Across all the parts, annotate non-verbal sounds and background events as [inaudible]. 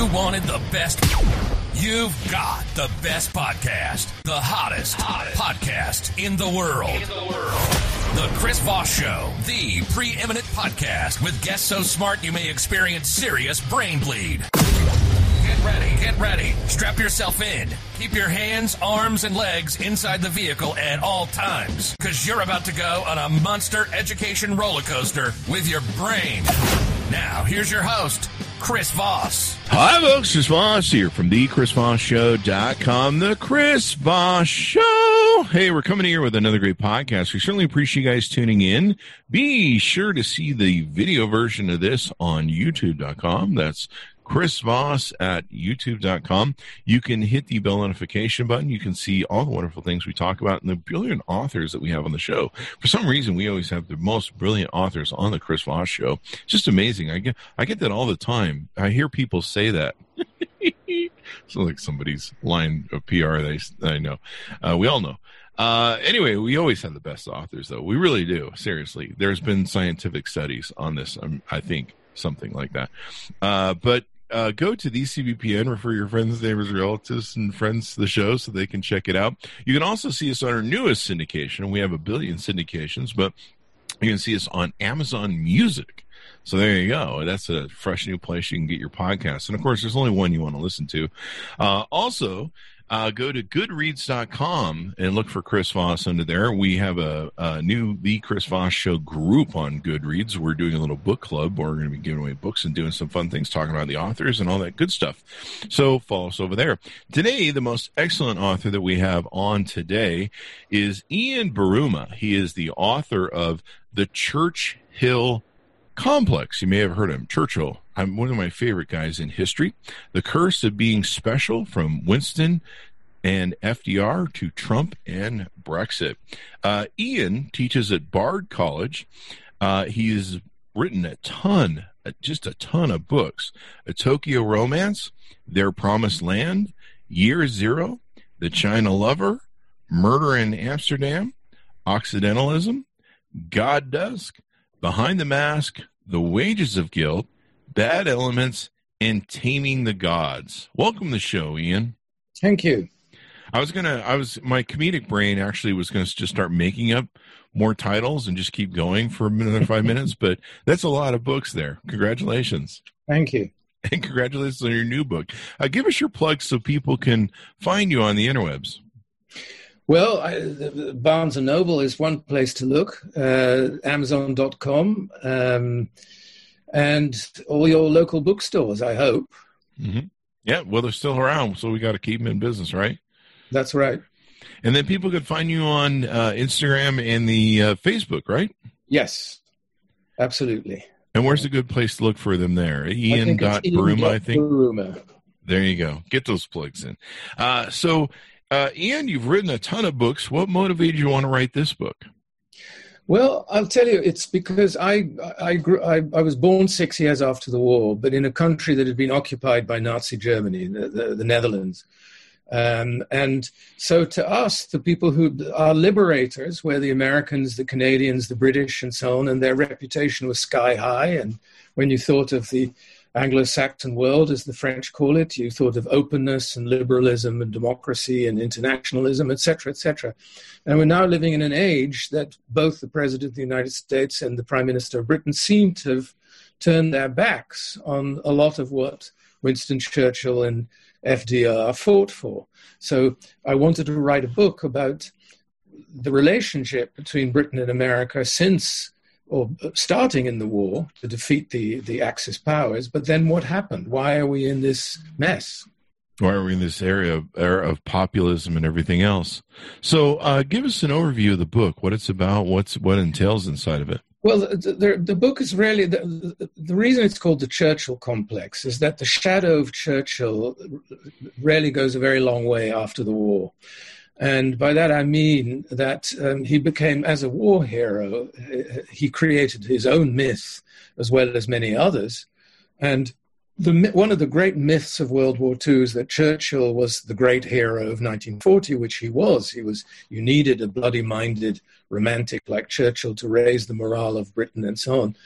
You wanted the best. You've got the best podcast, the hottest, hottest. podcast in the world. In the world. The Chris Voss Show, the preeminent podcast with guests so smart you may experience serious brain bleed. Ready, get ready. Strap yourself in. Keep your hands, arms, and legs inside the vehicle at all times, because you're about to go on a monster education roller coaster with your brain. Now, here's your host, Chris Voss. Hi, folks. Chris Voss here from the ChrisVossShow.com. The Chris Voss Show. Hey, we're coming here with another great podcast. We certainly appreciate you guys tuning in. Be sure to see the video version of this on YouTube.com. That's Chris Voss at youtube.com. You can hit the bell notification button. You can see all the wonderful things we talk about and the brilliant authors that we have on the show. For some reason, we always have the most brilliant authors on the Chris Voss show. It's just amazing. I get, I get that all the time. I hear people say that. [laughs] it's like somebody's line of PR they I know. Uh, we all know. Uh, anyway, we always have the best authors, though. We really do. Seriously, there's been scientific studies on this. Um, I think something like that. Uh, but uh, go to the CBPN, refer your friends, neighbors, relatives, and friends to the show so they can check it out. You can also see us on our newest syndication. We have a billion syndications, but you can see us on Amazon Music. So there you go. That's a fresh new place you can get your podcast. And of course, there's only one you want to listen to. Uh, also, uh, go to goodreads.com and look for Chris Voss under there. We have a, a, new The Chris Voss Show group on Goodreads. We're doing a little book club where we're going to be giving away books and doing some fun things, talking about the authors and all that good stuff. So follow us over there. Today, the most excellent author that we have on today is Ian Buruma. He is the author of The Church Hill Complex. You may have heard of him, Churchill. I'm one of my favorite guys in history. The Curse of Being Special from Winston and FDR to Trump and Brexit. Uh, Ian teaches at Bard College. Uh, he's written a ton, just a ton of books. A Tokyo Romance, Their Promised Land, Year Zero, The China Lover, Murder in Amsterdam, Occidentalism, God's Dust, Behind the Mask, The Wages of Guilt, Bad Elements, and Taming the Gods. Welcome to the show, Ian. Thank you. I was gonna, I was, my comedic brain actually was gonna just start making up more titles and just keep going for another five [laughs] minutes, but that's a lot of books there. Congratulations. Thank you. [laughs] And congratulations on your new book. Uh, give us your plug so people can find you on the interwebs. Well, I, Barnes and Noble is one place to look. Uh, Amazon.com. Um, and all your local bookstores, I hope. Mm-hmm. Yeah, well, they're still around, so we got to keep them in business, right? That's right. And then people could find you on uh, Instagram and the uh, Facebook, right? Yes, absolutely. And where's a good place to look for them there? Ian dot I think. Buruma. There you go. Get those plugs in. Uh, so, uh, Ian, you've written a ton of books. What motivated you to want to write this book? Well, I'll tell you, it's because I I, grew, I, I was born six years after the war, but in a country that had been occupied by Nazi Germany, the, the, the Netherlands. Um, and so to us, the people who are liberators, were the Americans, the Canadians, the British, and so on, and their reputation was sky high. And when you thought of the Anglo-Saxon world, as the French call it. You thought of openness and liberalism and democracy and internationalism, etc., etc. And we're now living in an age that both the President of the United States and the Prime Minister of Britain seem to have turned their backs on a lot of what Winston Churchill and FDR fought for. So I wanted to write a book about the relationship between Britain and America since or starting in the war to defeat the, the Axis powers. But then what happened? Why are we in this mess? Why are we in this area era of populism and everything else? So, uh, give us an overview of the book, what it's about, what's what entails inside of it. Well, the, the, the book is really the, the reason it's called the Churchill Complex is that the shadow of Churchill really goes a very long way after the war. And by that I mean that um, he became, as a war hero, he created his own myth as well as many others. And the, one of the great myths of World War II is that Churchill was the great hero of 1940, which he was. He was. You needed a bloody-minded romantic like Churchill to raise the morale of Britain and so on.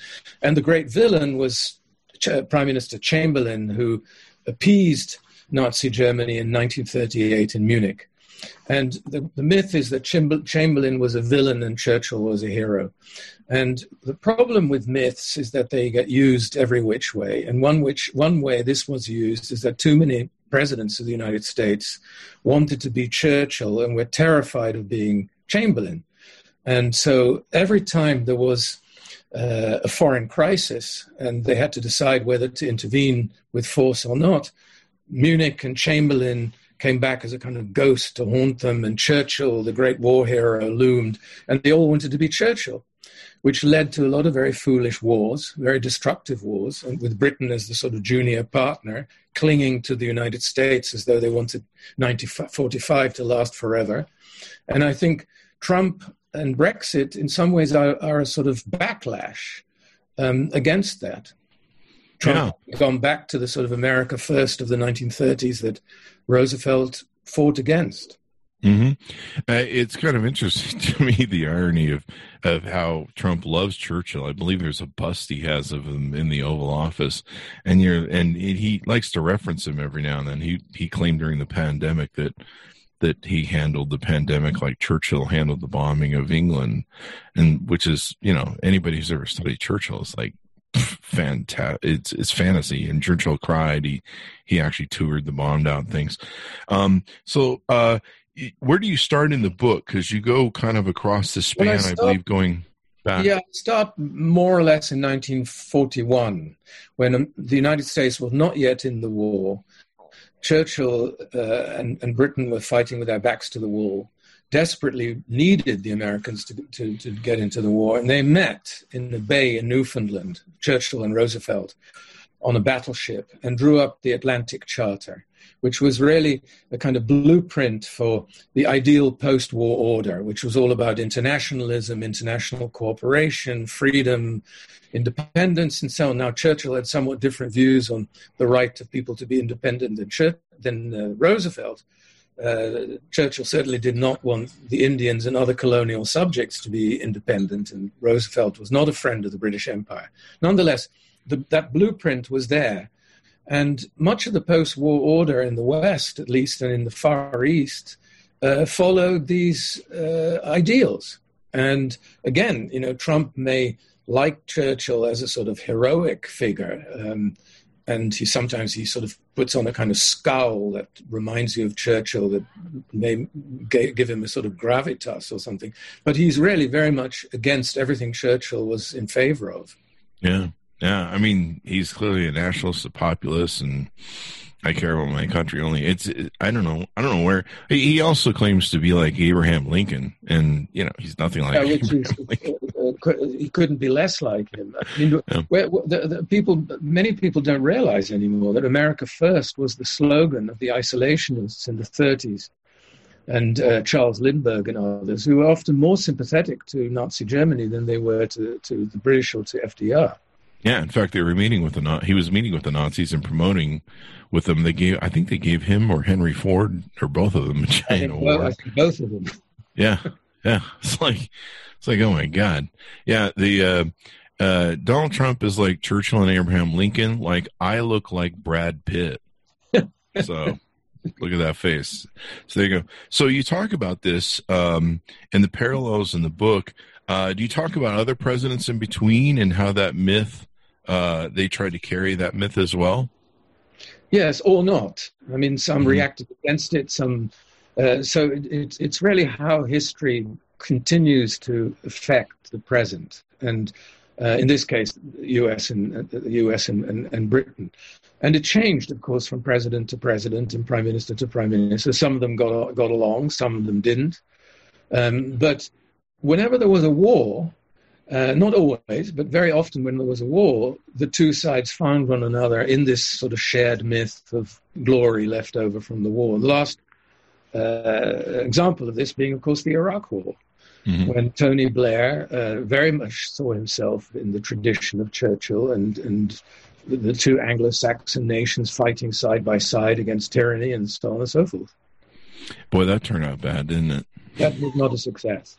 And the great villain was Ch- Prime Minister Chamberlain, who appeased Nazi Germany in 1938 in Munich. And the, the myth is that Chamberlain was a villain and Churchill was a hero. And the problem with myths is that they get used every which way. And one which one way this was used is that too many presidents of the United States wanted to be Churchill and were terrified of being Chamberlain. And so every time there was uh, a foreign crisis and they had to decide whether to intervene with force or not, Munich and Chamberlain came back as a kind of ghost to haunt them, and Churchill, the great war hero, loomed, and they all wanted to be Churchill, which led to a lot of very foolish wars, very destructive wars, and with Britain as the sort of junior partner, clinging to the United States as though they wanted 1945 to last forever. And I think Trump and Brexit, in some ways, are, are a sort of backlash um, against that. Trump yeah. gone back to the sort of America first of the 1930s that Roosevelt fought against. Mm-hmm. Uh, it's kind of interesting [laughs] to me the irony of of how Trump loves Churchill. I believe there's a bust he has of him in the Oval Office, and you're and he likes to reference him every now and then. He he claimed during the pandemic that that he handled the pandemic like Churchill handled the bombing of England, and which is you know anybody who's ever studied Churchill is like fantastic. It's it's fantasy. And Churchill cried. He he actually toured the bombed out things. Um, so uh, where do you start in the book? Because you go kind of across the span, I, I, believe, going back. Yeah, I start more or less in 1941 when um, the United States was not yet in the war. Churchill uh, and, and Britain were fighting with their backs to the wall desperately needed the Americans to, to, to get into the war. And they met in the bay in Newfoundland, Churchill and Roosevelt, on a battleship and drew up the Atlantic Charter, which was really a kind of blueprint for the ideal post war order, which was all about internationalism, international cooperation, freedom, independence, and so on. Now, Churchill had somewhat different views on the right of people to be independent than, than uh, Roosevelt uh, Churchill certainly did not want the Indians and other colonial subjects to be independent, and Roosevelt was not a friend of the British Empire. Nonetheless, the, that blueprint was there. And much of the post war order in the West, at least, and in the Far East, uh, followed these uh, ideals. And again, you know, Trump may like Churchill as a sort of heroic figure. Um, and he sometimes he sort of puts on a kind of scowl that reminds you of Churchill that may give him a sort of gravitas or something. But he's really very much against everything Churchill was in favor of. Yeah, yeah. I mean, he's clearly a nationalist, a populist, and I care about my country only. It's I don't know I don't know where he also claims to be like Abraham Lincoln, and you know he's nothing like yeah, Abraham Lincoln. Uh, he couldn't be less like him. I mean, yeah. where, the, the people, many people don't realize anymore that America First was the slogan of the isolationists in the 30s, and uh, Charles Lindbergh and others, who were often more sympathetic to Nazi Germany than they were to, to the British or to FDR. Yeah, in fact, they were meeting with the he was meeting with the Nazis and promoting with them. They gave, I think, they gave him or Henry Ford or both of them a giant award. Both of them. Yeah, yeah. [laughs] It's like, it's like, oh my god. Yeah, the uh, uh, Donald Trump is like Churchill and Abraham Lincoln. Like I look like Brad Pitt. [laughs] so look at that face. So there you go. So you talk about this um, and the parallels in the book. Uh, do you talk about other presidents in between and how that myth uh, they tried to carry that myth as well? Yes, or not. I mean, some mm-hmm. reacted against it. Some. Uh, so it, it, it's really how history continues to affect the present, and uh, in this case, the U.S. and the U.S. And, and, and, Britain. And it changed, of course, from president to president and prime minister to prime minister. Some of them got got along, some of them didn't. Um, but whenever there was a war, uh, not always, but very often when there was a war, the two sides found one another in this sort of shared myth of glory left over from the war. The last uh, example of this being, of course, the Iraq War, mm-hmm. when Tony Blair uh, very much saw himself in the tradition of Churchill and, and the two Anglo Saxon nations fighting side by side against tyranny and so on and so forth. Boy, that turned out bad, didn't it? That was not a success.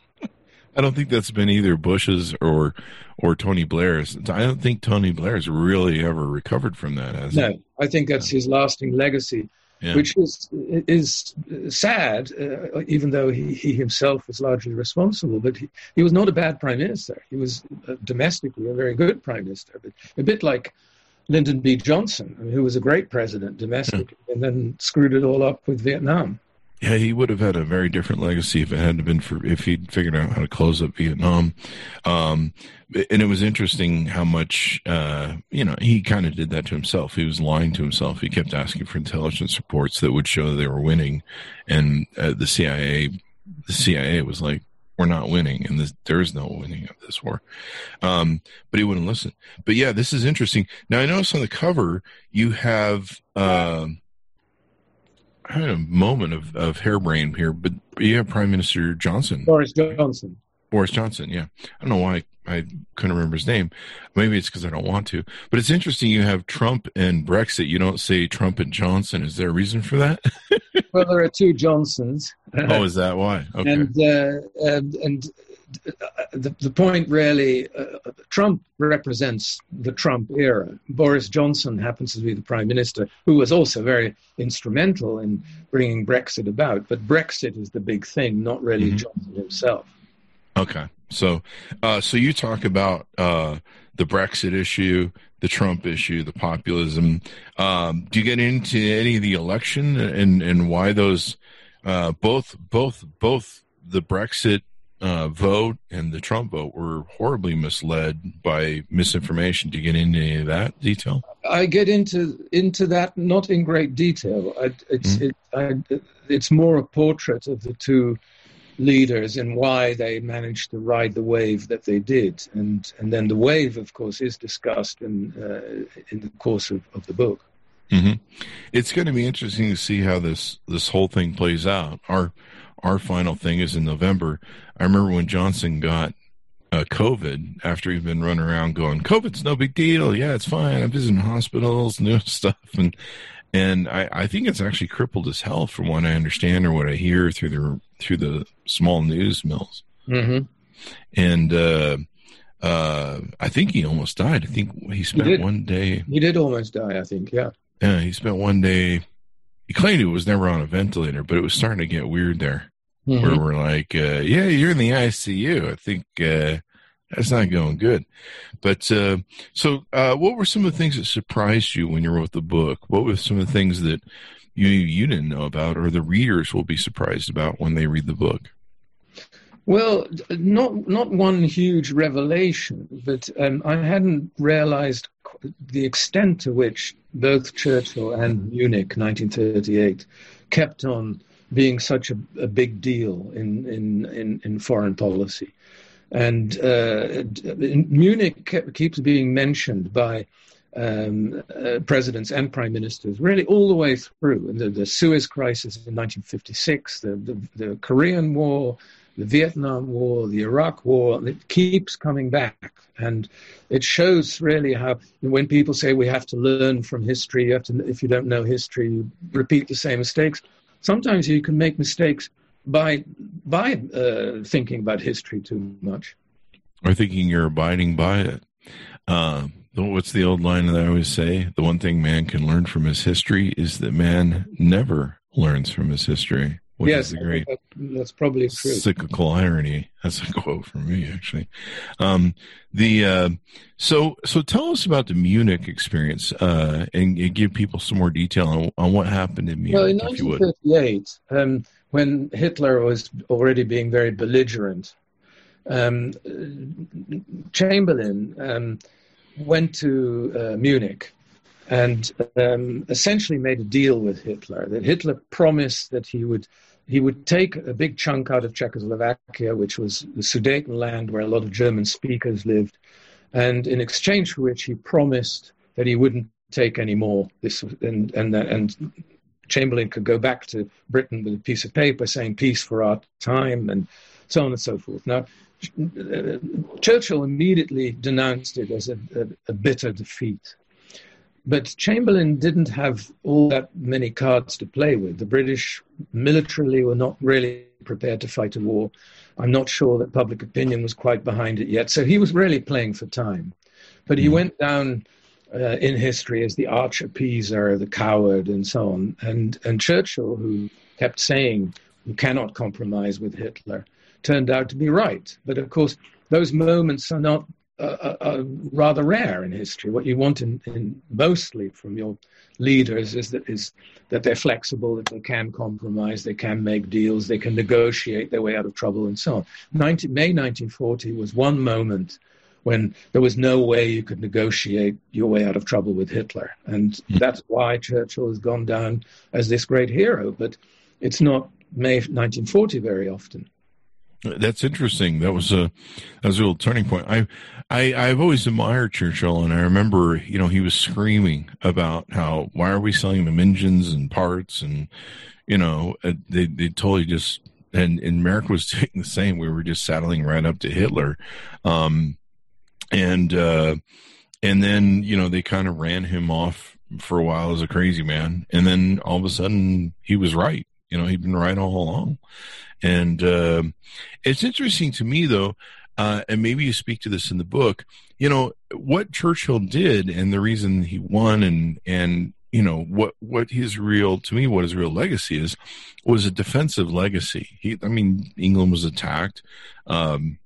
I don't think that's been either Bush's or or Tony Blair's. I don't think Tony Blair's really ever recovered from that, has no, he? I think that's his lasting legacy, Yeah. which is is sad, uh, even though he, he himself was largely responsible. But he, he was not a bad prime minister. He was uh, domestically a very good prime minister, but a bit like Lyndon B. Johnson, who was a great president domestically, and then screwed it all up with Vietnam. Yeah, he would have had a very different legacy if it hadn't been for if he'd figured out how to close up Vietnam. Um, and it was interesting how much uh, you know he kind of did that to himself. He was lying to himself. He kept asking for intelligence reports that would show they were winning, and uh, the CIA, the CIA was like, "We're not winning, and this, there is no winning of this war." Um, but he wouldn't listen. But yeah, this is interesting. Now I notice on the cover you have. Um, I had a moment of, of harebrained here, but you have Prime Minister Johnson, Boris Johnson. Boris Johnson. Yeah, I don't know why I couldn't remember his name. Maybe it's because I don't want to. But it's interesting. You have Trump and Brexit. You don't say Trump and Johnson. Is there a reason for that? [laughs] Well, there are two Johnsons. oh, is that why? [laughs] Okay. And uh, and, and the, the point really, uh, Trump represents the Trump era. Boris Johnson happens to be the prime minister, who was also very instrumental in bringing Brexit about. But Brexit is the big thing, not really Mhm. Johnson himself. Okay. So, uh, so you talk about uh, the Brexit issue, the Trump issue, the populism. Um, do you get into any of the election and and why those uh, both both both the Brexit uh, vote and the Trump vote were horribly misled by misinformation? Do you get into any of that detail? I get into into that not in great detail. I, it's it, I, it's more a portrait of the two leaders and why they managed to ride the wave that they did, and and then the wave, of course, is discussed in uh, in the course of, of the book. hmm It's going to be interesting to see how this this whole thing plays out. Our our final thing is in November. I remember when Johnson got uh, COVID after he'd been running around going, "COVID's no big deal. Yeah, it's fine. I'm visiting hospitals, [laughs] new stuff." And and I, I think it's actually crippled his health, from what I understand or what I hear through the through the small news mills. Mm-hmm. And uh, uh, I think he almost died. I think he spent did. one day He did almost die, I think. Yeah. Yeah, he spent one day. He claimed he was never on a ventilator, but it was starting to get weird there. Mm-hmm. Where we're like, uh, "Yeah, you're in the ICU." I think uh, that's not going good. But uh, so, uh, what were some of the things that surprised you when you wrote the book? What were some of the things that you you didn't know about, or the readers will be surprised about when they read the book? Well, not not one huge revelation, but um, I hadn't realized the extent to which both Churchill and Munich, 1938, kept on being such a, a big deal in, in, in, in foreign policy. And uh, Munich keeps being mentioned by um, uh, presidents and prime ministers really all the way through. And the, the Suez Crisis in 1956, the, the, the Korean War, the Vietnam War, the Iraq War, it keeps coming back. And it shows really how when people say we have to learn from history, you have to, if you don't know history, you repeat the same mistakes. Sometimes you can make mistakes by by uh, thinking about history too much. Or thinking you're abiding by it. Uh, what's the old line that I always say? The one thing man can learn from his history is that man never learns from his history. Which yes, is great that, that's probably true. cyclical irony. That's a quote from me, actually. Um, the uh, so so tell us about the Munich experience uh, and, and give people some more detail on, on what happened in Munich, Well, in if you would. 1938, um, when Hitler was already being very belligerent, um, Chamberlain um, went to uh, Munich and um, essentially made a deal with Hitler. That Hitler promised that he would he would take a big chunk out of Czechoslovakia, which was the Sudetenland, where a lot of German speakers lived, and in exchange for which he promised that he wouldn't take any more. This and and and Chamberlain could go back to Britain with a piece of paper saying "peace for our time" and so on and so forth. Now, Churchill immediately denounced it as a, a, a bitter defeat. But Chamberlain didn't have all that many cards to play with. The British militarily were not really prepared to fight a war. I'm not sure that public opinion was quite behind it yet. So he was really playing for time. But he Mm. went down uh, in history as the arch appeaser, the coward, and so on. And and Churchill, who kept saying you cannot compromise with Hitler, turned out to be right. But of course, those moments are not uh, uh, rather rare in history. What you want in, in mostly from your leaders is that is that they're flexible, that they can compromise, they can make deals, they can negotiate their way out of trouble, and so on. 19, May 1940 was one moment when there was no way you could negotiate your way out of trouble with Hitler, and mm. that's why Churchill has gone down as this great hero. But it's not May 1940 very often. That's interesting. That was a that was a real turning point. I, I I've always admired Churchill, and I remember you know he was screaming about how why are we selling them engines and parts, and you know uh, they they totally just and, and America was [laughs] doing the same. We were just saddling right up to Hitler, um, and uh, and then you know they kind of ran him off for a while as a crazy man, and then all of a sudden he was right. You know he'd been right all along, and uh, it's interesting to me, though, uh, and maybe you speak to this in the book. You know what Churchill did, and the reason he won, and and you know what what his real to me what his real legacy is was a defensive legacy. He, I mean, England was attacked. Um,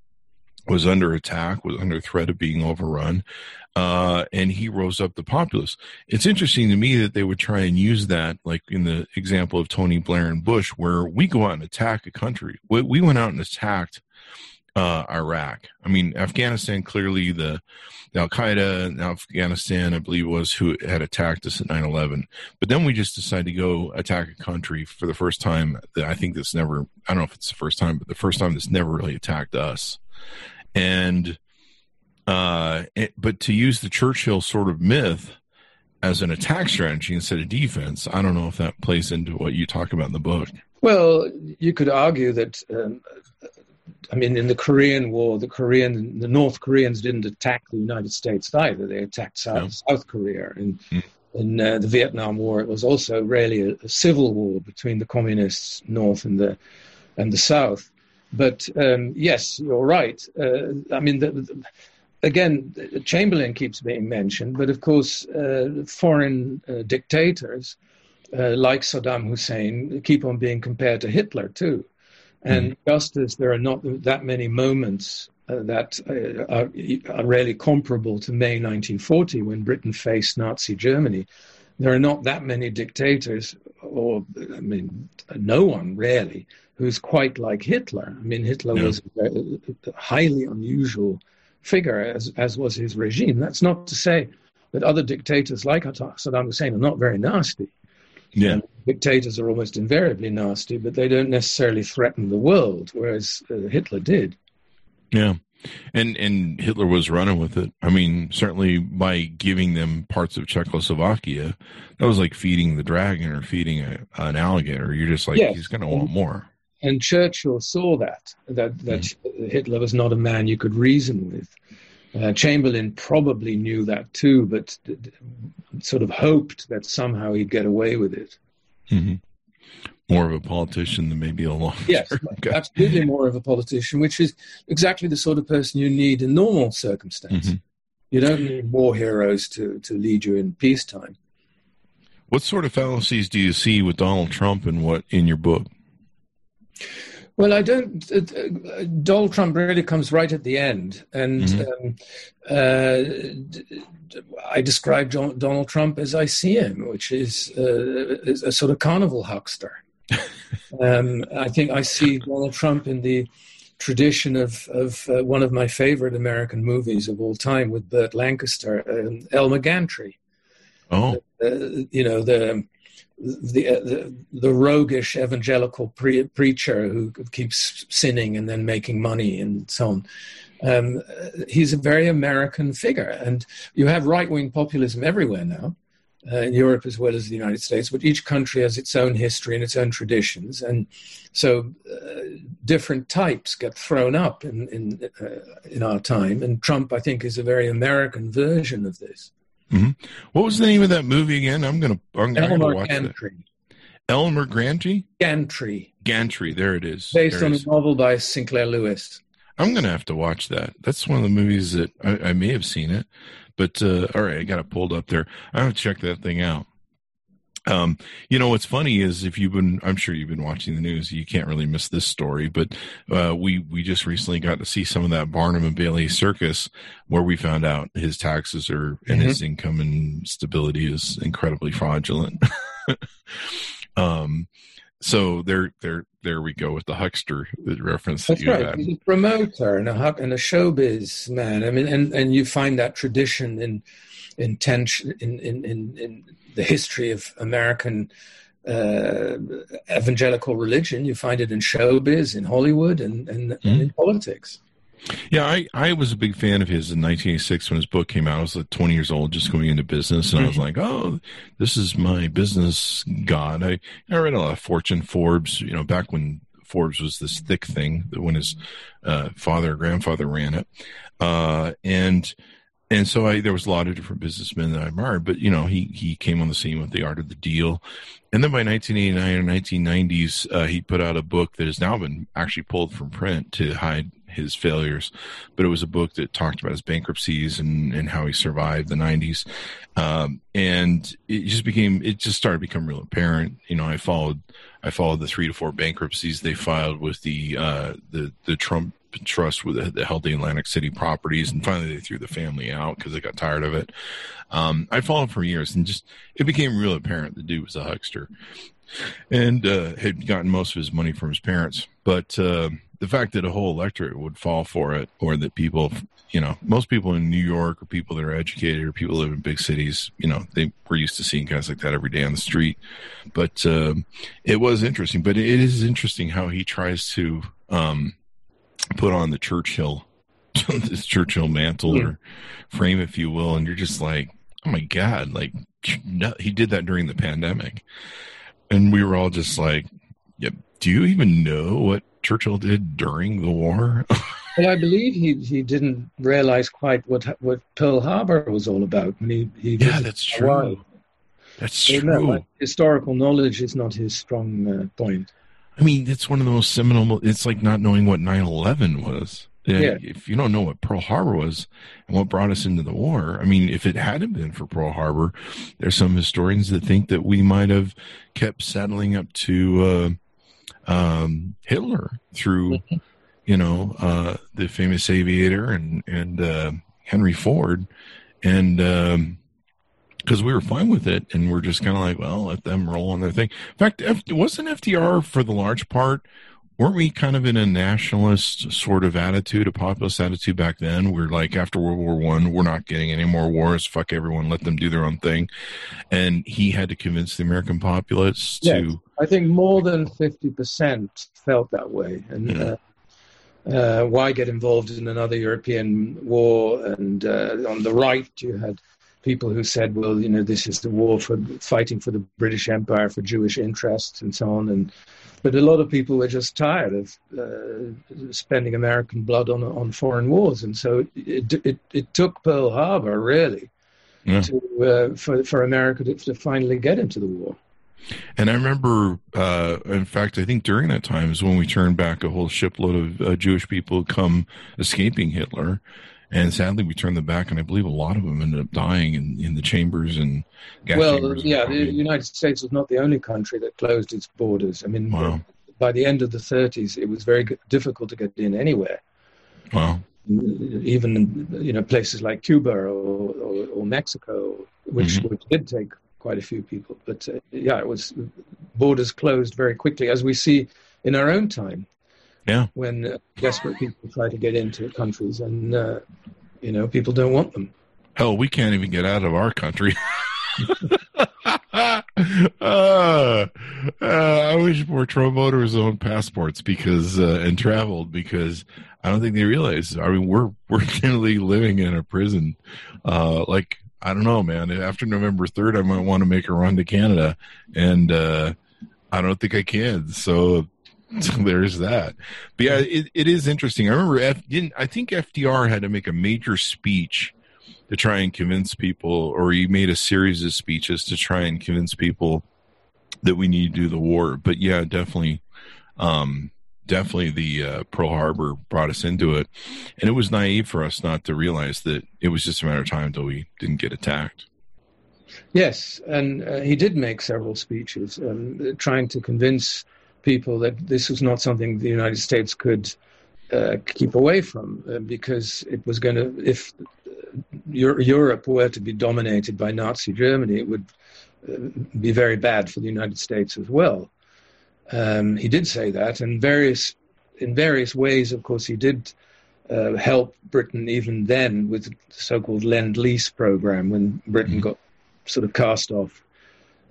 was under attack, was under threat of being overrun, uh, and he rose up the populace. It's interesting to me that they would try and use that, like in the example of Tony Blair and Bush, where we go out and attack a country. We, we went out and attacked uh, Iraq. I mean, Afghanistan clearly the, the Al Qaeda in Afghanistan, I believe, was who had attacked us at 9 11. But then we just decided to go attack a country for the first time. That I think that's never, I don't know if it's the first time, but the first time that's never really attacked us. And uh, it, but to use the Churchill sort of myth as an attack strategy instead of defense, I don't know if that plays into what you talk about in the book. Well, you could argue that. Um, I mean, in the Korean War, the Korean, the North Koreans didn't attack the United States either. They attacked South, no. South Korea. In, mm. in uh, the Vietnam War, it was also really a, a, civil war between the communists North and the and the South. But um, yes, you're right. Uh, I mean, the, the, again, Chamberlain keeps being mentioned, but of course, uh, foreign uh, dictators uh, like Saddam Hussein keep on being compared to Hitler too. And mm. just as there are not that many moments uh, that uh, are, are, really comparable to May 1940 when Britain faced Nazi Germany, there are not that many dictators, or I mean, no one really, who's quite like Hitler. I mean, Hitler no. was a highly unusual figure, as, as was his regime. That's not to say that other dictators like Saddam Hussein are not very nasty. Yeah. And dictators are almost invariably nasty, but they don't necessarily threaten the world, whereas uh, Hitler did. Yeah. And and Hitler was running with it. I mean, certainly by giving them parts of Czechoslovakia, that was like feeding the dragon or feeding a, an alligator. You're just like yes. he's going to want more. And Churchill saw that that that mm. Hitler was not a man you could reason with. Uh, Chamberlain probably knew that too, but d- d- sort of hoped that somehow he'd get away with it. Mm-hmm. More of a politician than maybe a long. Yes, [laughs] [laughs] absolutely more of a politician, which is exactly the sort of person you need in normal circumstances. Mm-hmm. You don't need war heroes to, to lead you in peacetime. What sort of fallacies do you see with Donald Trump and what in your book? Well, I don't. Uh, uh, Donald Trump really comes right at the end, and mm-hmm. um, uh, I describe John, Donald Trump as I see him, which is, uh, is a sort of carnival huckster. [laughs] um, I think I see Donald Trump in the tradition of of uh, one of my favorite American movies of all time with Burt Lancaster, um, Elmer Gantry. Oh, uh, you know the the, uh, the, the roguish evangelical pre- preacher who keeps sinning and then making money and so on. Um, he's a very American figure, and you have right wing populism everywhere now. Uh, in Europe as well as the United States, but each country has its own history and its own traditions, and so uh, different types get thrown up in in, uh, in our time. And Trump, I think, is a very American version of this. Mm-hmm. What was the name of that movie again? I'm gonna, I'm gonna Elmer watch Gantry. That. Elmer Gantry. Gantry. Gantry. There it is. Based there on is. a novel by Sinclair Lewis. I'm gonna have to watch that. That's one of the movies that I, I may have seen it, but uh, all right, I got it pulled up there. I have to check that thing out. Um, you know what's funny is if you've been, I'm sure you've been watching the news, you can't really miss this story. But uh, we we just recently got to see some of that Barnum and Bailey circus, where we found out his taxes are and mm-hmm. his income and stability is incredibly fraudulent. [laughs] um, so there, there, there we go with the huckster reference. That That's right. Had. He's a promoter and a and a showbiz man. I mean, and and you find that tradition in in tension in in in, in the history of American uh, evangelical religion. You find it in showbiz, in Hollywood, and and, mm-hmm. and in politics. Yeah, I, I was a big fan of his in 1986 when his book came out. I was like 20 years old, just going into business, and I was mm-hmm. like, "Oh, this is my business god." I I read a lot of Fortune, Forbes, you know, back when Forbes was this thick thing, when his uh, father or grandfather ran it, uh, and and so I there was a lot of different businessmen that I admired, but you know, he he came on the scene with the art of the deal, and then by 1989 or 1990s, uh, he put out a book that has now been actually pulled from print to hide his failures, but it was a book that talked about his bankruptcies and, and how he survived the 90s. Um, and it just became, it just started to become real apparent. You know, I followed, I followed the three to four bankruptcies they filed with the, uh, the, the Trump trust with the, the held the Atlantic City properties. And finally they threw the family out because they got tired of it. Um, I followed for years and just, it became real apparent the dude was a huckster and, uh, had gotten most of his money from his parents. But, uh, the fact that a whole electorate would fall for it, or that people, you know, most people in New York or people that are educated or people live in big cities, you know, they were used to seeing guys like that every day on the street. But um, it was interesting. But it is interesting how he tries to um, put on the Churchill, [laughs] this Churchill mantle yeah. or frame, if you will, and you're just like, oh my god, like he did that during the pandemic, and we were all just like, yep. Do you even know what Churchill did during the war? [laughs] well, I believe he he didn't realize quite what what Pearl Harbor was all about he he yeah, that's Hawaii. true. That's so true. like, historical knowledge is not his strong uh, point. I mean, it's one of the most seminal. It's like not knowing what 9-11 was. Yeah. If you don't know what Pearl Harbor was and what brought us into the war, I mean, if it hadn't been for Pearl Harbor, there's some historians that think that we might have kept settling up to uh, um, Hitler through, you know, uh, the famous aviator and and uh, Henry Ford, and because we were fine with it, and we're just kind of like, well, let them roll on their thing. In fact, F- wasn't FDR for the large part weren't we kind of in a nationalist sort of attitude, a populist attitude back then? We're like, after World War One, we're not getting any more wars. Fuck everyone, let them do their own thing. And he had to convince the American populace to. I think more than fifty percent felt that way, and. Yeah. Uh, uh, why get involved in another European war? And uh, on the right, you had people who said, well, you know, this is the war for fighting for the British Empire, for Jewish interests, and so on. And but a lot of people were just tired of uh, spending American blood on on foreign wars, and so it it, it took Pearl Harbor really yeah. to uh, for for America to, to, finally get into the war. And I remember, uh, in fact, I think during that time is when we turned back a whole shipload of uh, Jewish people come escaping Hitler. And sadly, we turned them back, and I believe a lot of them ended up dying in, in the chambers and gas well, chambers. yeah, the United States was not the only country that closed its borders. I mean, wow. by the end of the 30s, it was very difficult to get in anywhere. Wow. Even you know places like Cuba or, or, or Mexico, which, mm-hmm. which did take quite a few people. But uh, yeah, it was borders closed very quickly, as we see in our own time. Yeah. When uh, desperate people try to get into countries and, uh, you know, people don't want them. Hell, we can't even get out of our country. [laughs] uh, uh, I wish more Trump voters owned passports because uh, and traveled because I don't think they realize. I mean, we're [laughs] we're literally living in a prison. Uh, like I don't know, man. After November third, I might want to make a run to Canada, and uh, I don't think I can. So [laughs] there's that. But yeah, it, it is interesting. I remember Didn't I think FDR had to make a major speech to try and convince people, or he made a series of speeches to try and convince people that we need to do the war. But yeah, definitely, um, definitely the uh, Pearl Harbor brought us into it, and it was naive for us not to realize that it was just a matter of time until we didn't get attacked. Yes, and uh, he did make several speeches um, trying to convince people that this was not something the United States could uh, keep away from uh, because it was going to, if Europe were to be dominated by Nazi Germany, it would uh, be very bad for the United States as well. Um, he did say that, and various in various ways, of course, he did uh, help Britain even then with the so-called Lend Lease program when Britain mm-hmm. got sort of cast off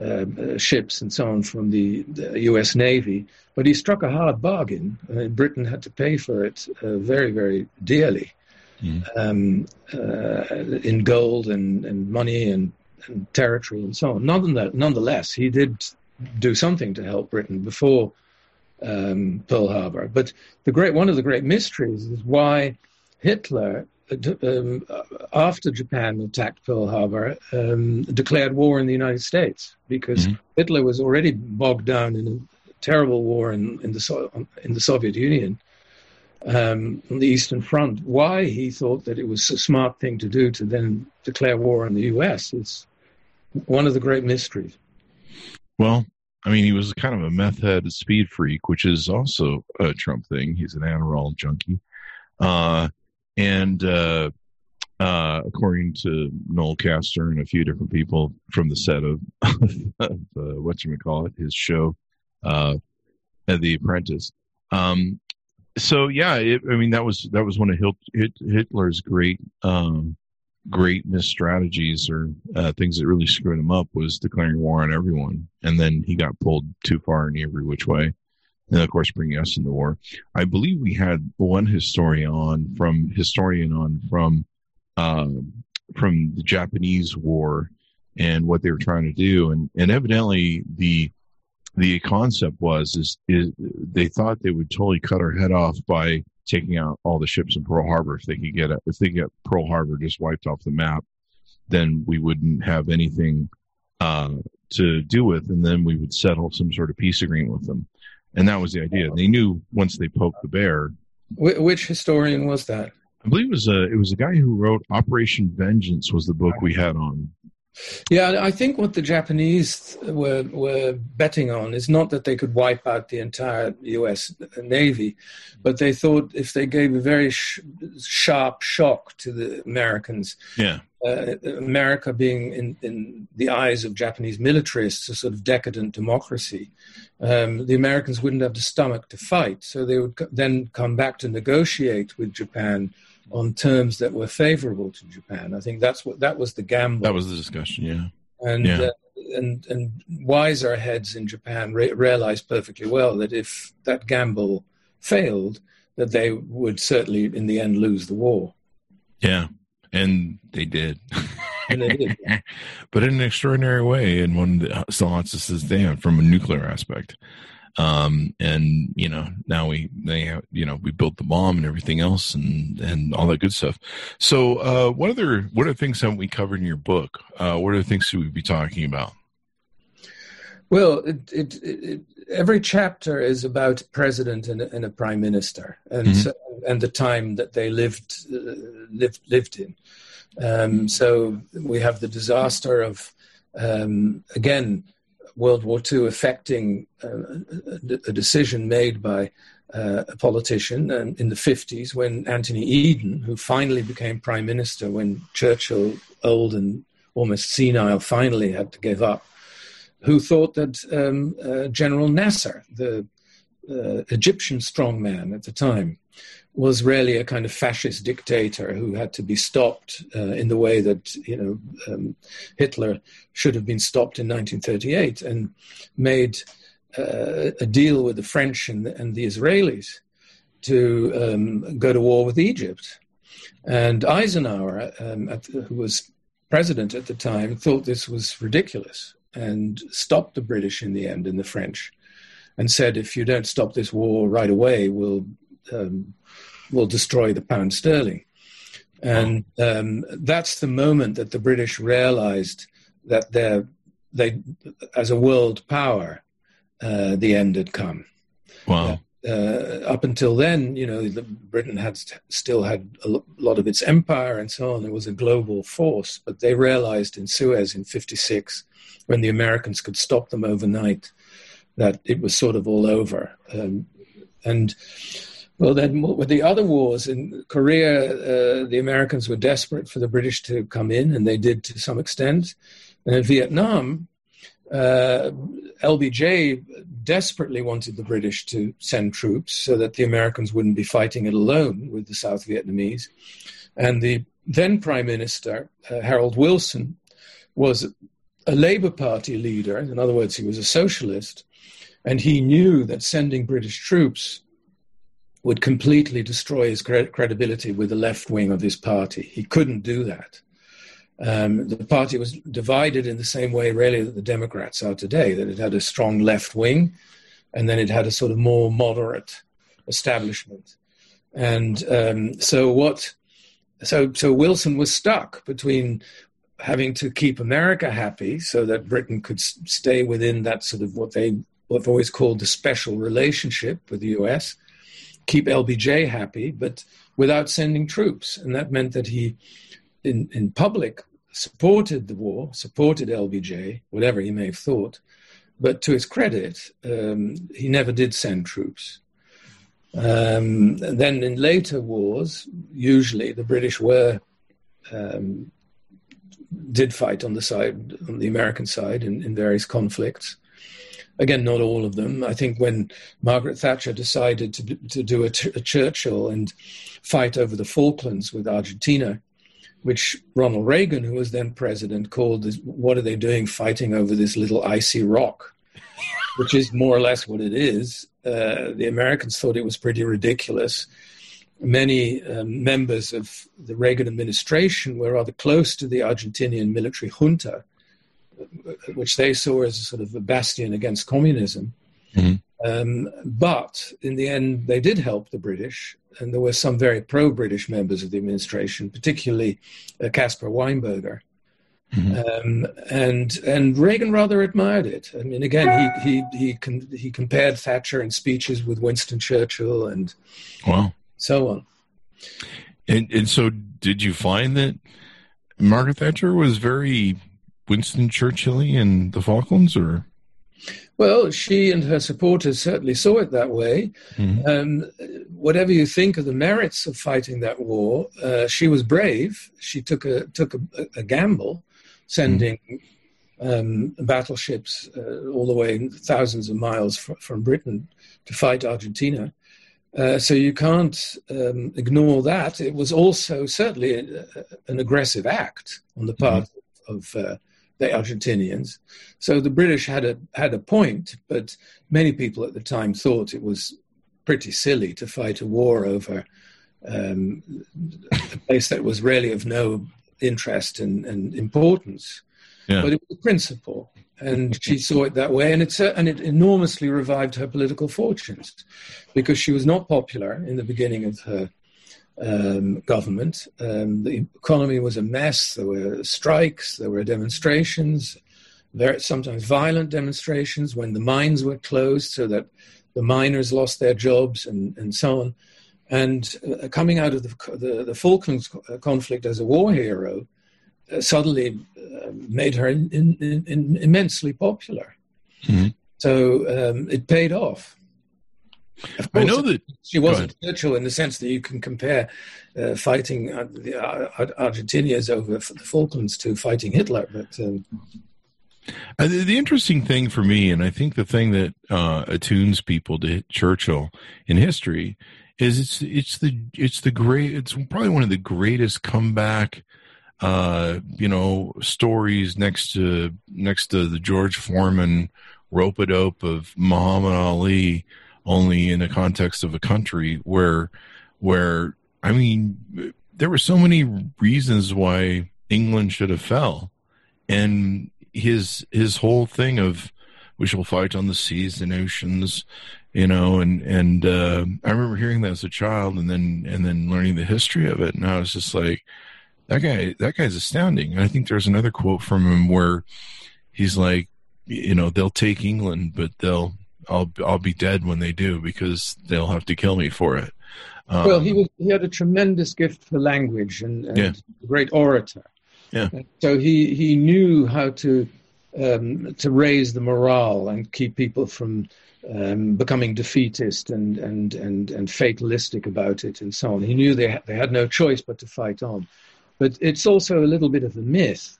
uh, uh, ships and so on from the, the, U.S. Navy. But he struck a hard bargain. Uh, Britain had to pay for it uh, very, very dearly mm. um, uh, in gold and, and money and, and, territory and so on. Nonetheless, nonetheless, he did do something to help Britain before um, Pearl Harbor. But the great one of the great mysteries is why Hitler um, after Japan attacked Pearl Harbor, um, declared war in the United States because mm-hmm. Hitler was already bogged down in a terrible war in, in the in the Soviet Union um, on the Eastern Front. Why he thought that it was a smart thing to do to then declare war on the U.S. is one of the great mysteries. Well, I mean, he was kind of a meth head speed freak, which is also a Trump thing. He's an Adderall junkie. Uh, and uh, uh, according to Noel Casler and a few different people from the set of, [laughs] of uh, what you call it, his show, uh, The Apprentice. Um, so yeah, it, I mean that was that was one of Hitler's great um, great strategies or uh, things that really screwed him up was declaring war on everyone, and then he got pulled too far in every which way and of course bringing us into war. I believe we had one historian on from historian on from uh, from the Japanese War and what they were trying to do, and and evidently the the concept was is, is they thought they would totally cut our head off by taking out all the ships in Pearl Harbor. If they could get if they get Pearl Harbor just wiped off the map, then we wouldn't have anything uh, to do with, and then we would settle some sort of peace agreement with them and that was the idea. They knew once they poked the bear. Which historian was that? I believe it was a it was a guy who wrote Operation Vengeance was the book we had on. Yeah, I think what the Japanese were were betting on is not that they could wipe out the entire U.S. Navy, but they thought if they gave a very sh- sharp shock to the Americans, yeah, uh, America being in, in the eyes of Japanese militarists a sort of decadent democracy, um, the Americans wouldn't have the stomach to fight. So they would then come back to negotiate with Japan on terms that were favorable to Japan. I think that's what that was the gamble. That was the discussion, yeah. And yeah. Uh, and and wiser heads in Japan re- realized perfectly well that if that gamble failed, that they would certainly in the end lose the war. Yeah, and they did. And they did. [laughs] but in an extraordinary way, and one that still haunts us as damn from a nuclear aspect. Um, and you know, now we they you know we built the bomb and everything else and and all that good stuff. So, uh, what other what are things that we covered in your book? Uh, what are the things should we be talking about? Well, it, it, it, every chapter is about a president and a, and a prime minister, and mm-hmm. so, and the time that they lived uh, lived lived in. Um, so we have the disaster of um, again World War II affecting uh, a, decision made by uh, a politician in the 50s when Anthony Eden, who finally became prime minister when Churchill, old and almost senile, finally had to give up, who thought that um, uh, General Nasser, the Egyptian strongman at the time, was really a kind of fascist dictator who had to be stopped uh, in the way that you know um, Hitler should have been stopped in 1938, and made uh, a deal with the French and, and the Israelis to um, go to war with Egypt. And Eisenhower, um, at, who was president at the time, thought this was ridiculous and stopped the British in the end and the French, and said, "If you don't stop this war right away, we'll." Um, will destroy the pound sterling. And um, that's the moment that the British realized that they they, as a world power, uh, the end had come. Wow. uh, up until then, you know, the, Britain had still had a lot of its empire and so on. It was a global force, but they realized in Suez in '56, when the Americans could stop them overnight, that it was sort of all over. Um, and well, then with the other wars in Korea, uh, the Americans were desperate for the British to come in, and they did to some extent. And in Vietnam, uh, LBJ desperately wanted the British to send troops so that the Americans wouldn't be fighting it alone with the South Vietnamese. And the then Prime Minister, uh, Harold Wilson, was a Labour Party leader. In other words, he was a socialist. And he knew that sending British troops would completely destroy his credibility with the left wing of his party. He couldn't do that. Um, the party was divided in the same way, really, that the Democrats are today, that it had a strong left wing and then it had a sort of more moderate establishment. And um, so what? So so Wilson was stuck between having to keep America happy so that Britain could stay within that sort of what they what they've always called the special relationship with the U.S. Keep LBJ happy, but without sending troops, and that meant that he, in in public, supported the war, supported LBJ, whatever he may have thought, but to his credit, um, he never did send troops. Um, then in later wars, usually the British were um, did fight on the side on the American side in, in various conflicts. Again, not all of them. I think when Margaret Thatcher decided to to do a, a Churchill and fight over the Falklands with Argentina, which Ronald Reagan, who was then president, called this, what are they doing fighting over this little icy rock? [laughs] which is more or less what it is. Uh, the Americans thought it was pretty ridiculous. Many um, members of the Reagan administration were rather close to the Argentinian military junta, which they saw as a sort of a bastion against communism. Mm-hmm. Um, but in the end, they did help the British, and there were some very pro British members of the administration, particularly uh, Weinberger. Mm-hmm. Um, and and Reagan rather admired it. I mean, again, he he he con- he compared Thatcher in speeches with Winston Churchill and wow, so on. And and so, did you find that Margaret Thatcher was very Winston Churchill in the Falklands, or well, she and her supporters certainly saw it that way. Mm-hmm. Um, whatever you think of the merits of fighting that war, uh, she was brave. She took a took a, a gamble, sending mm-hmm. um, battleships uh, all the way thousands of miles fr- from Britain to fight Argentina. Uh, so you can't um, ignore that. It was also certainly a, a, an aggressive act on the part mm-hmm. of uh, the Argentinians. So the British had a had a point, but many people at the time thought it was pretty silly to fight a war over um, a place that was really of no interest and, and importance. Yeah. But it was a principle, and she saw it that way, and it and it enormously revived her political fortunes, because she was not popular in the beginning of her um, government. Um, the economy was a mess. There were strikes, there were demonstrations, very, sometimes violent demonstrations when the mines were closed so that the miners lost their jobs and, and so on. And uh, coming out of the, the, the, Falklands conflict as a war hero uh, suddenly uh, made her in, in, in immensely popular. Mm-hmm. So um, it paid off. Course, I know that she wasn't Churchill in the sense that you can compare uh, fighting uh, the uh, Argentinians over the Falklands to fighting Hitler, but. Um, uh, the, the, interesting thing for me, and I think the thing that uh, attunes people to Churchill in history, is it's it's the it's the great it's probably one of the greatest comeback uh you know stories next to next to the George Foreman rope a dope of Muhammad Ali only in the context of a country where where I mean there were so many reasons why England should have fell. And his his whole thing of we shall fight on the seas and oceans you know and and uh, i remember hearing that as a child and then and then learning the history of it. And i was just like that guy that guy's astounding. And i think there's another quote from him where he's like you know they'll take england but they'll I'll I'll be dead when they do because they'll have to kill me for it. Um, well, he was he had a tremendous gift for language and, and yeah. a great orator. Yeah. so he he knew how to um, to raise the morale and keep people from um, becoming defeatist and, and, and, and fatalistic about it and so on. He knew they, they had no choice but to fight on. But it's also a little bit of a myth,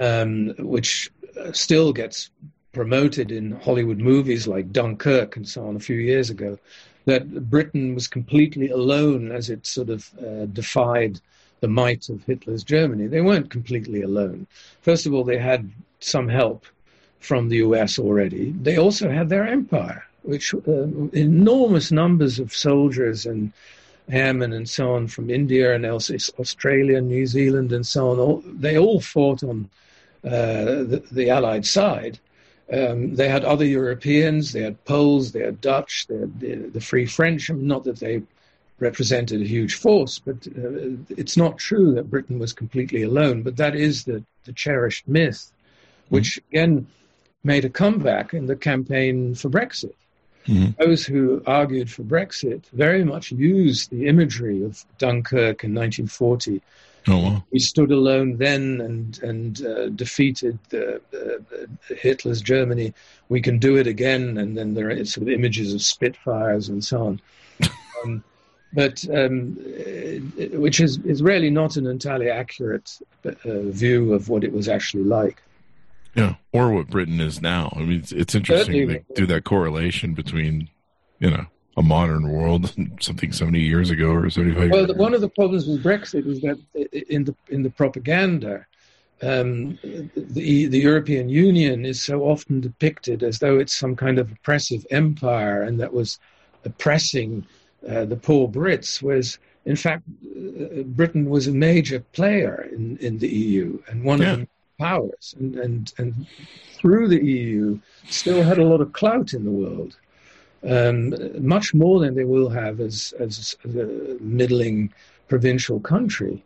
um, which still gets promoted in Hollywood movies like Dunkirk and so on a few years ago, that Britain was completely alone as it sort of uh, defied the might of Hitler's Germany. They weren't completely alone. First of all, they had some help from the US already. They also had their empire, which uh, enormous numbers of soldiers and airmen and so on from India and else, Australia, New Zealand, and so on. All, they all fought on uh, the, the, Allied side. Um, they had other Europeans, they had Poles, they had Dutch, they had the, the Free French. Not that they represented a huge force, but uh, it's not true that Britain was completely alone. But that is the, the cherished myth, which mm-hmm. again made a comeback in the campaign for Brexit. Mm-hmm. Those who argued for Brexit very much used the imagery of Dunkirk in 1940. Oh, wow. We stood alone then and and uh, defeated uh, Hitler's Germany. We can do it again, and then there are sort of images of Spitfires and so on. [laughs] um, but um, which is, is really not an entirely accurate uh, view of what it was actually like. Yeah, or what Britain is now. I mean, it's, it's interesting to do that correlation between, you know, a modern world [laughs] something 70 years ago or 75 well one of the problems with brexit is that in the in the propaganda um, the the european union is so often depicted as though it's some kind of oppressive empire and that was oppressing uh, the poor brits whereas in fact uh, britain was a major player in in the eu and one yeah. of the powers. And, and, and through the EU still had a lot of clout in the world, um, much more than they will have as, as, a middling provincial country.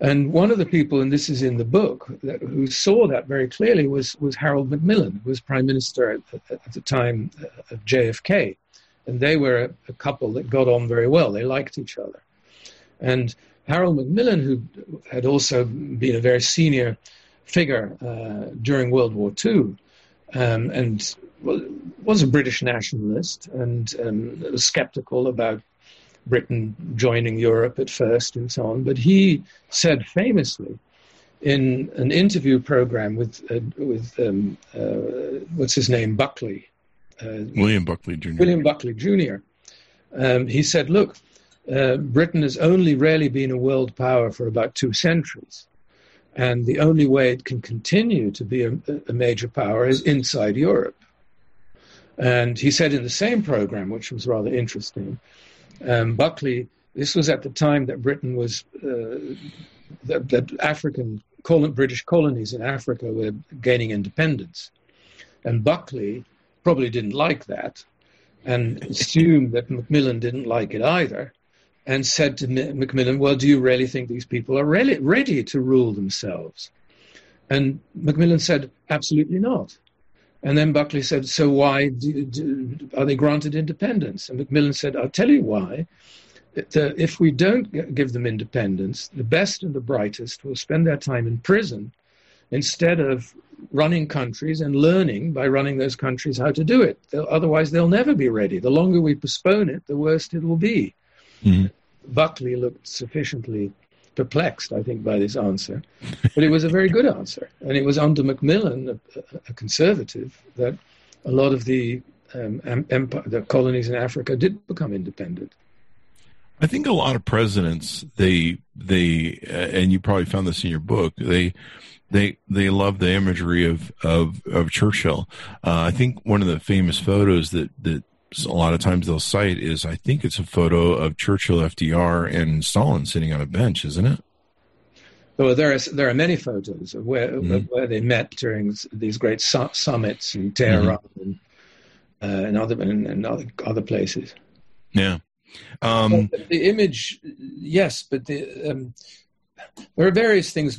And one of the people, and this is in the book, that, who saw that very clearly was, was Harold Macmillan, who was prime minister at, at the time of JFK. And they were a, a couple that got on very well. They liked each other. And Harold Macmillan, who had also been a very senior figure uh, during World War II, um, and was a British nationalist and um, was skeptical about Britain joining Europe at first and so on. But he said famously in an interview program with uh, with um, uh, what's his name Buckley, uh, William Buckley Jr. William Buckley Jr. Um, he said, "Look, uh, Britain has only really been a world power for about two centuries." And the only way it can continue to be a, a major power is inside Europe. And he said in the same program, which was rather interesting, um, Buckley, this was at the time that Britain was, uh, that, that, African, British colonies in Africa were gaining independence. And Buckley probably didn't like that and assumed that Macmillan didn't like it either and said to Macmillan, Well, do you really think these people are really ready to rule themselves? And Macmillan said, Absolutely not. And then Buckley said, So why do, do, are they granted independence? And Macmillan said, I'll tell you why. if we don't give them independence, the best and the brightest will spend their time in prison instead of running countries and learning by running those countries how to do it. They'll, otherwise, they'll never be ready. The longer we postpone it, the worse it will be. Mm-hmm. Buckley looked sufficiently perplexed, I think, by this answer. But it was a very good answer. And it was under Macmillan, a, a conservative, that a lot of the, um, empire, the colonies in Africa did become independent. I think a lot of presidents, they, they, uh, and you probably found this in your book, they, they, they love the imagery of, of, of Churchill. Uh, I think one of the famous photos that, that a lot of times they'll cite is I think it's a photo of Churchill, FDR, and Stalin sitting on a bench, isn't it? Well, there are there are many photos of where mm-hmm. where they met during these great su- summits in Tehran mm-hmm. and, uh, and other and, and, other other places. Yeah, um, the image, yes, but the um, there are various things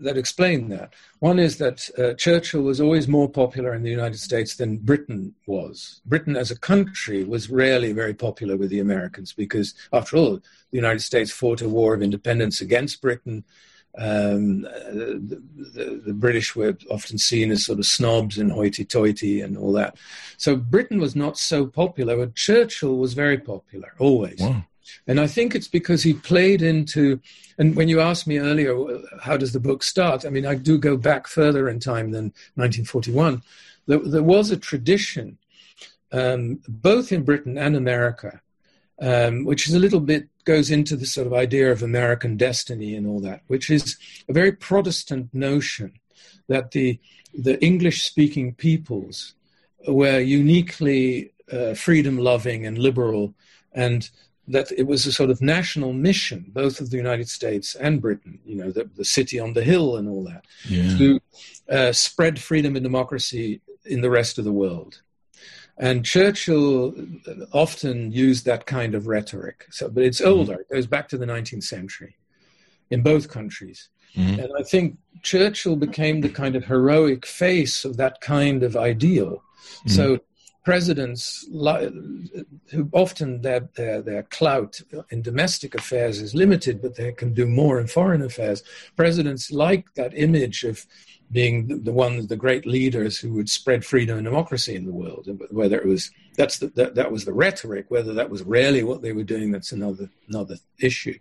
that explain that. One is that uh, Churchill was always more popular in the United States than Britain was. Britain as a country was rarely very popular with the Americans because, after all, the United States fought a war of independence against Britain. Um, the, the, the, British were often seen as sort of snobs and hoity-toity and all that. So Britain was not so popular, but Churchill was very popular always. Wow. And I think it's because he played into, and when you asked me earlier, how does the book start? I mean, I do go back further in time than 1941. There, there was a tradition, um, both in Britain and America, um, which is a little bit goes into the sort of idea of American destiny and all that, which is a very Protestant notion that the the English speaking peoples were uniquely uh, freedom loving and liberal, and that it was a sort of national mission, both of the United States and Britain, you know, the, the city on the hill and all that, yeah. to uh, spread freedom and democracy in the rest of the world. And Churchill often used that kind of rhetoric. So, but it's mm-hmm. older; mm-hmm. it goes back to the 19th century in both countries. Mm-hmm. And I think Churchill became the kind of heroic face of that kind of ideal. Mm-hmm. So presidents who often their, their, their clout in domestic affairs is limited, but they can do more in foreign affairs. Presidents like that image of being the, ones, the great leaders who would spread freedom and democracy in the world. Whether it was that's the, that, that was the rhetoric, whether that was really what they were doing, that's another another issue.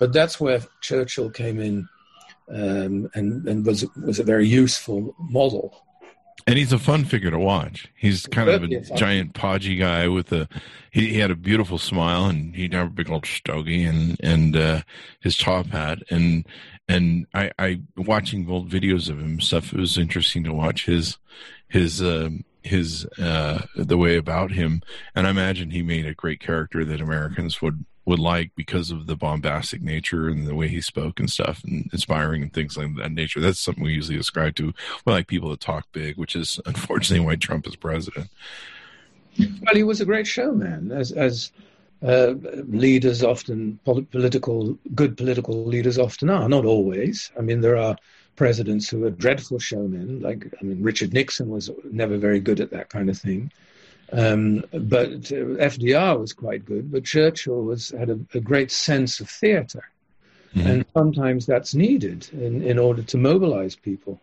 But that's where Churchill came in um, and, and was was a very useful model and he's a fun figure to watch. He's kind of a giant podgy guy with a he, he, had a beautiful smile and he'd have a big old stogie and and uh, his top hat and and I, I watching old videos of him stuff. It was interesting to watch his his uh, his uh, the way about him, and I imagine he made a great character that Americans would would like because of the bombastic nature and the way he spoke and stuff and inspiring and things like that nature. That's something we usually ascribe to. We like people that talk big, which is [laughs] unfortunately why Trump is president. Well, he was a great showman, as as uh, leaders often political good political leaders often are. Not always. I mean, there are presidents who are dreadful showmen. Like I mean, Richard Nixon was never very good at that kind of thing. Um, but uh, FDR was quite good, but Churchill was had a, a great sense of theater, mm-hmm. and sometimes that's needed in, in order to mobilize people.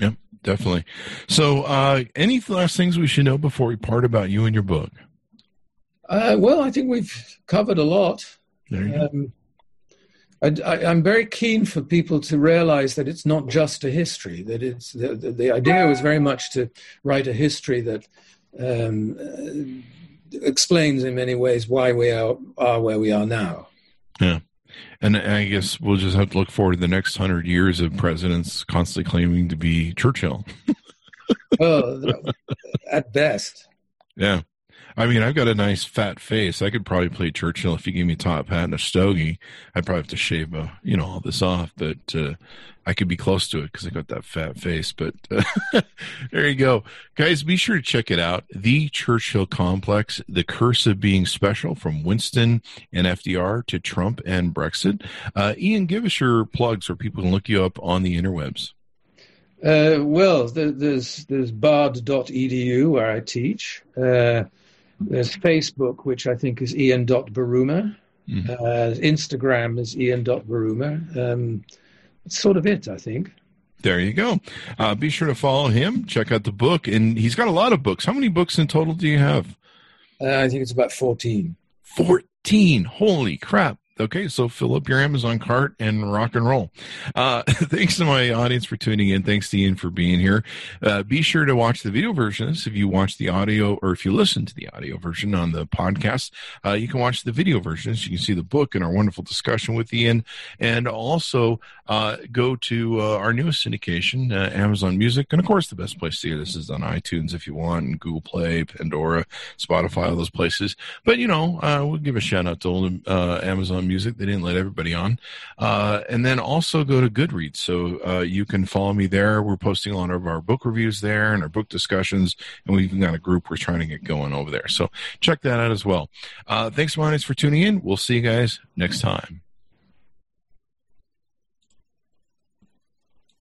Yep, definitely. So, uh, any last things we should know before we part about you and your book? Uh, well, I think we've covered a lot. Um. I, am very keen for people to realize that it's not just a history. That it's the, the, the idea was very much to write a history that um, explains in many ways why we are, are where we are now. Yeah. And I guess we'll just have to look forward to the next hundred years of presidents constantly claiming to be Churchill. [laughs] well, at best. Yeah. I mean, I've got a nice fat face. I could probably play Churchill if you give me a top hat and a stogie. I'd probably have to shave, uh, you know, all this off, but uh, I could be close to it because I got that fat face. But uh, [laughs] there you go, guys. Be sure to check it out. The Churchill Complex: The Curse of Being Special, from Winston and FDR to Trump and Brexit. Uh, Ian, give us your plugs where people can look you up on the interwebs. Uh, well, there's there's bard.edu where I teach. There's Facebook, which I think is ian.buruma. Mm-hmm. Uh, Instagram is ian.buruma. Um, that's sort of it, I think. There you go. Uh, be sure to follow him. Check out the book. And he's got a lot of books. How many books in total do you have? Uh, I think it's about 14. 14. Holy crap. Okay, so fill up your Amazon cart and rock and roll. Uh, [laughs] thanks to my audience for tuning in. Thanks to Ian for being here. Uh, be sure to watch the video versions. If you watch the audio or if you listen to the audio version on the podcast, uh, you can watch the video versions. You can see the book and our wonderful discussion with Ian. And also uh, go to uh, our newest syndication, uh, Amazon Music. And of course, the best place to hear this is on iTunes if you want, and Google Play, Pandora, Spotify, all those places. But, you know, we'll give a shout out to Amazon music. They didn't let everybody on. Uh, and then also go to Goodreads. So uh, you can follow me there. We're posting a lot of our book reviews there and our book discussions. And we've got a group we're trying to get going over there. So check that out as well. Uh, thanks, Monis, for tuning in. We'll see you guys next time.